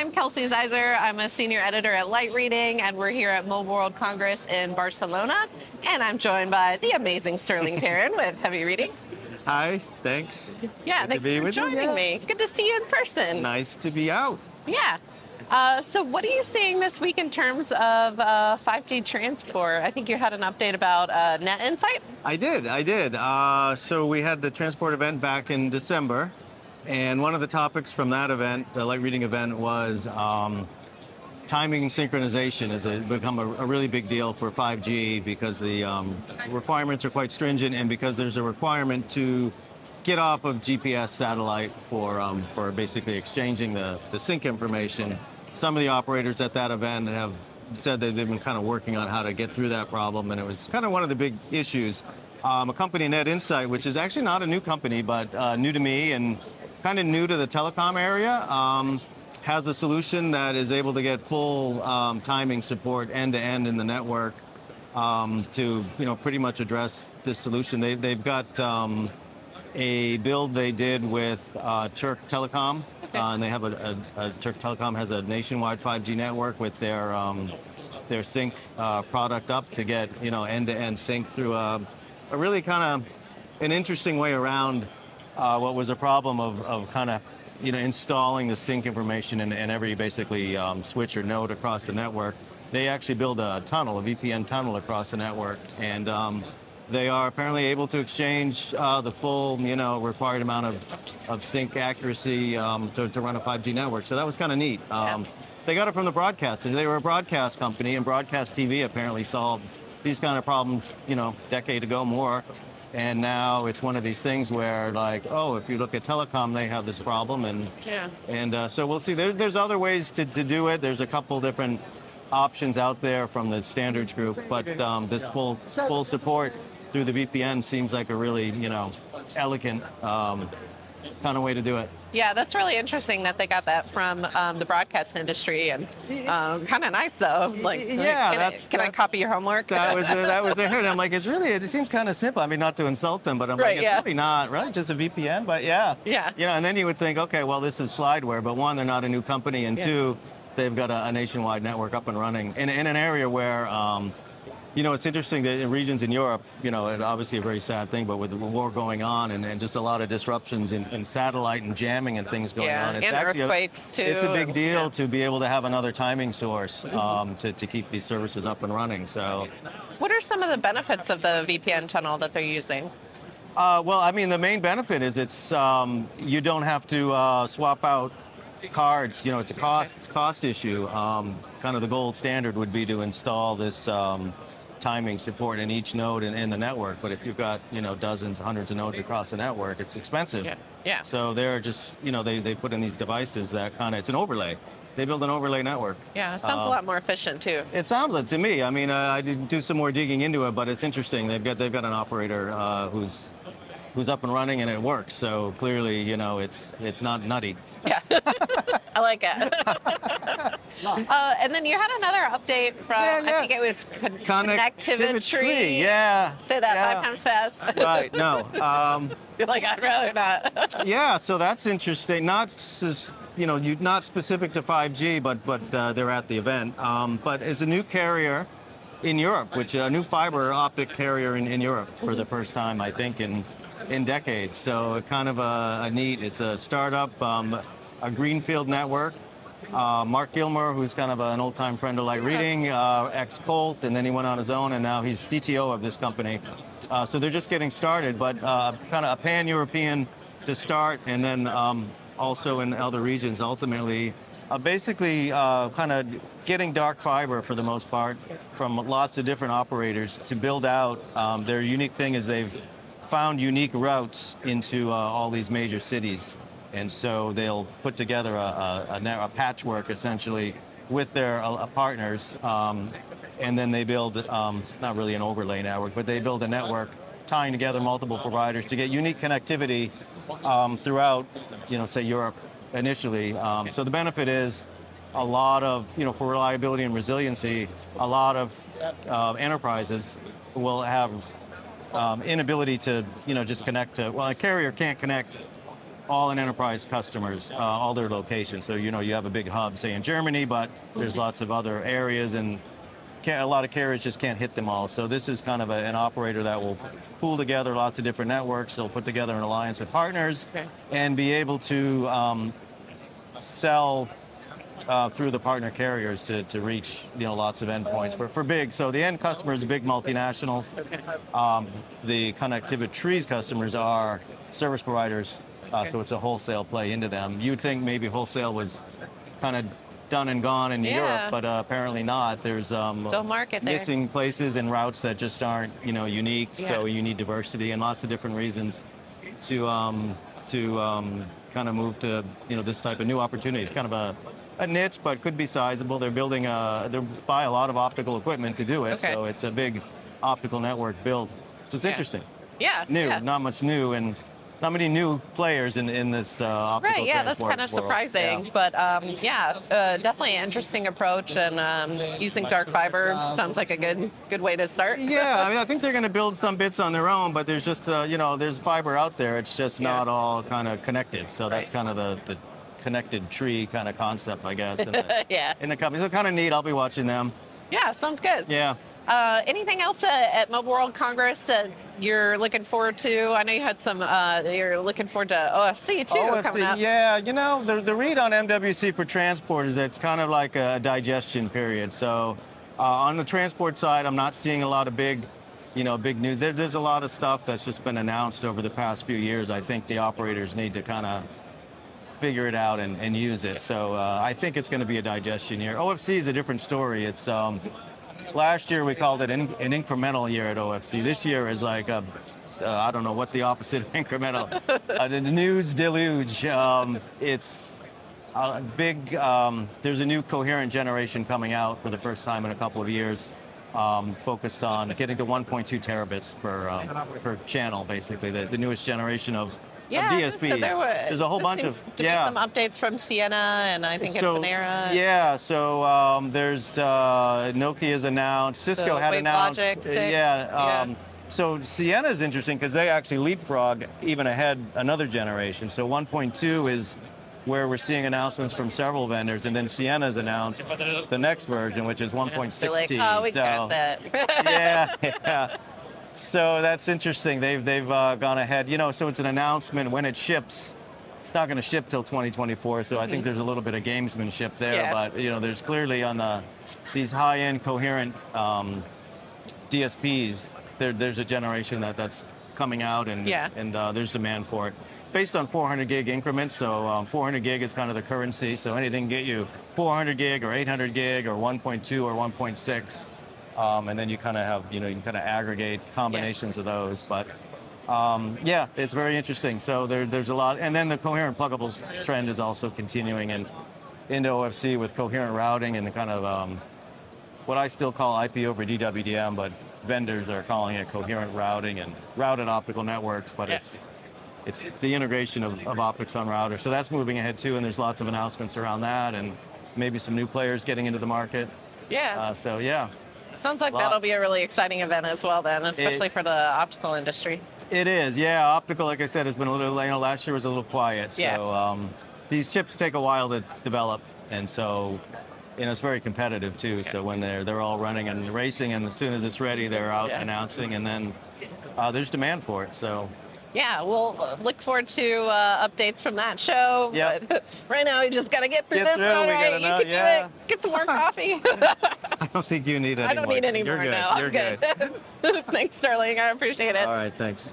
I'm Kelsey Ziser. I'm a senior editor at Light Reading, and we're here at Mobile World Congress in Barcelona. And I'm joined by the amazing Sterling Perrin with Heavy Reading. Hi, thanks. Yeah, Good to thanks be for with you, joining yeah. me. Good to see you in person. Nice to be out. Yeah. Uh, so, what are you seeing this week in terms of uh, 5G transport? I think you had an update about uh, Net Insight. I did, I did. Uh, so we had the transport event back in December, and one of the topics from that event, the light reading event, was um, timing synchronization has become a, a really big deal for 5G because the um, requirements are quite stringent, and because there's a requirement to get off of GPS satellite for um, for basically exchanging the, the sync information. Some of the operators at that event have said that they've been kind of working on how to get through that problem, and it was kind of one of the big issues. Um, a company, Net Insight, which is actually not a new company, but uh, new to me and kind of new to the telecom area, um, has a solution that is able to get full um, timing support end to end in the network um, to you know pretty much address this solution. They, they've got um, a build they did with uh, Turk Telecom, uh, and they have a, a, a Turk Telecom has a nationwide 5G network with their um, their sync uh, product up to get you know end-to-end sync through a, a really kind of an interesting way around uh, what was a problem of, of kind of you know installing the sync information in, in every basically um, switch or node across the network. They actually build a tunnel, a VPN tunnel across the network, and um, they are apparently able to exchange uh, the full, you know, required amount of, of sync accuracy um, to, to run a 5G network. So that was kind of neat. Um, They got it from the broadcaster. They were a broadcast company, and broadcast TV apparently solved these kind of problems, you know, decade ago more. And now it's one of these things where, like, oh, if you look at telecom, they have this problem, and Yeah. and uh, so we'll see. There, there's other ways to, to do it. There's a couple different options out there from the standards group, but um, this full full support through the VPN seems like a really you know elegant um, kind of way to do it. Yeah, that's really interesting that they got that from um, the broadcast industry, and um, kind of nice though. Like, Yeah, can, I, that's- I copy your homework? That was that was it. I'm like, it's really it seems kind of simple. I mean, not to insult them, but I'm Right, like, it's yeah. really not right. Just a VPN, but yeah, Yeah. You know, and then you would think, okay, well, this is slideware, but one, they're not a new company, and Yeah. two, they've got a, a nationwide network up and running in, in an area where. Um, you know, it's interesting that in regions in Europe, you know, and obviously a very sad thing, but with the war going on and, and just a lot of disruptions in, in satellite and jamming and things going Yeah, on, it's and actually earthquakes, a, It's a big deal yeah. To be able to have another timing source um, to, to keep these services up and running. So, What are some of the benefits of the VPN tunnel that they're using? uh, well, I mean, the main benefit is it's um, you don't have to uh, swap out cards. You know, it's a cost cost issue. Um, kind of the gold standard would be to install this um, timing support in each node in, in the network. But if you've got you know dozens, hundreds of nodes across the network, it's expensive. Yeah, yeah. So they're just you know they, they put in these devices that kind of it's an overlay. They build an overlay network. Yeah, it sounds a Uh, lot more efficient too. It sounds like to me. I mean, uh, I did do some more digging into it, but it's interesting. They've got they've got an operator uh, who's who's up and running and it works. So clearly, you know, it's it's not nutty. Yeah, I like it. uh, and then you had another update from Yeah, yeah. I think it was con- connectivity. Yeah. Say that yeah. five times fast. Right. No. Um, You're like I'd rather not. yeah. So that's interesting. Not s- you know you not specific to 5G, but but uh, they're at the event. Um, but as a new carrier in Europe, which a new fiber optic carrier in, in Europe for the first time, I think in in decades. So kind of a, a neat. It's a startup, um, a greenfield network. Uh, Mark Gilmer, who's kind of an old-time friend of Light Reading, uh, ex-Colt, and then he went on his own, and now he's CTO of this company. Uh, so they're just getting started, but uh, kind of a pan-European to start, and then um, also in other regions. Ultimately, uh, basically, uh, kind of getting dark fiber for the most part from lots of different operators to build out. Um, their unique thing is they've found unique routes into uh, all these major cities. And so they'll put together a, a, a, patchwork essentially with their uh, partners. Um, and then they build, um, it's not really an overlay network, but they build a network tying together multiple providers to get unique connectivity um, throughout, you know, say Europe initially. Um, so the benefit is a lot of, you know, for reliability and resiliency, a lot of uh, enterprises will have um, inability to, you know, just connect to, well, a carrier can't connect all an enterprise customers, uh, all their locations. So you know you have a big hub, say in Germany, but there's lots of other areas and a lot of carriers just can't hit them all. So this is kind of a, an operator that will pool together lots of different networks. They'll put together an alliance of partners Okay. and be able to um, sell uh, through the partner carriers to, to reach you know lots of endpoints for, for big. So the end customers big multinationals. Um, the connectivity trees customers are service providers. Uh, Okay. So it's a wholesale play into them. You'd think maybe wholesale was kind of done and gone in Yeah. Europe, but uh, apparently not. There's um, Still market there. missing places and routes that just aren't you know unique. So you need diversity and lots of different reasons to um, to um, kind of move to you know this type of new opportunity. It's kind of a, a niche, but could be sizable. They're building a they buy a lot of optical equipment to do it, Okay. so it's a big optical network build. So it's Yeah. interesting. Yeah. New, yeah. not much new, and not many new players in in this uh, optical Right, yeah, that's kind of world. surprising, Yeah. but um, yeah, uh, definitely an interesting approach, and um, using dark fiber sounds like a good good way to start. yeah, I mean, I think they're going to build some bits on their own, but there's just, uh, you know, there's fiber out there. It's just Yeah. not all kind of connected. So that's Right. kind of the, the connected tree kind of concept, I guess, in the, yeah, in the company. So kind of neat. I'll be watching them. yeah, sounds good. Yeah. Uh, anything else uh, at Mobile World Congress that you're looking forward to? I know you had some. Uh, you're looking forward to OFC too coming up. yeah, you know, the, the read on MWC for transport is that it's kind of like a digestion period. So uh, on the transport side, I'm not seeing a lot of big, you know, big news. There, there's a lot of stuff that's just been announced over the past few years. I think the operators need to kind of figure it out and, and use it. So uh, I think it's going to be a digestion year. OFC is a different story. It's um, last year we called it an, an incremental year at OFC. This year is like a uh, I don't know what the opposite of incremental. uh, the news deluge. Um, it's a big. Um, there's a new coherent generation coming out for the first time in a couple of years. Um, focused on getting to 1.2 terabits per um, per channel, basically the, the newest generation of, Yeah, of DSPs. uh, there were, There's a whole bunch of to yeah. be some updates from Ciena and I think So, Infinera. Yeah, so um, there's uh, Nokia's announced, Cisco had announced. uh, 6, yeah, yeah. um, so Ciena's interesting because they actually leapfrog even ahead another generation. So 1.2 is where we're seeing announcements from several vendors, and then Ciena's announced the next version, which is 1.6T. Like, oh, we so, got that. yeah, yeah. So that's interesting. They've they've uh, gone ahead. You know, so it's an announcement when it ships. It's not going to ship till 2024. So I think there's a little bit of gamesmanship there. Mm-hmm. Yeah. But you know, there's clearly on the these high-end coherent um, DSPs. There, there's a generation that that's coming out, and Yeah. and uh, there's demand for it. Based on 400 gig increments, so um, 400 gig is kind of the currency. So anything get you 400 gig or 800 gig or 1.2 or 1.6, um, and then you kind of have you know you can kind of aggregate combinations of those. But um, yeah, it's very interesting. So there, there's a lot, and then the coherent pluggables trend is also continuing and into OFC with coherent routing and the kind of um, what I still call IP over DWDM, but vendors are calling it coherent routing and routed optical networks. But Yeah. it's it's the integration of, of optics on routers. So that's moving ahead too, and there's lots of announcements around that, and maybe some new players getting into the market. yeah. Uh, so yeah, Sounds like that'll be a really exciting event as well, then, especially for the optical industry. It is, yeah. Optical, like I said, has been a little. You know, last year was a little quiet. Yeah. So um, these chips take a while to develop, and so you know it's very competitive too. So when they're they're all running and racing, and as soon as it's ready, they're out Yeah. announcing, and then uh, there's demand for it. So Yeah, we'll uh, look forward to uh, updates from that show. Yeah. But right now, you just got to get through Get this through, one, right? You know, can yeah. do it. Get some more coffee. I don't think you need any I don't more. need any You're more good. now. You're I'm good. Thanks, Sterling. I appreciate it. All right, thanks.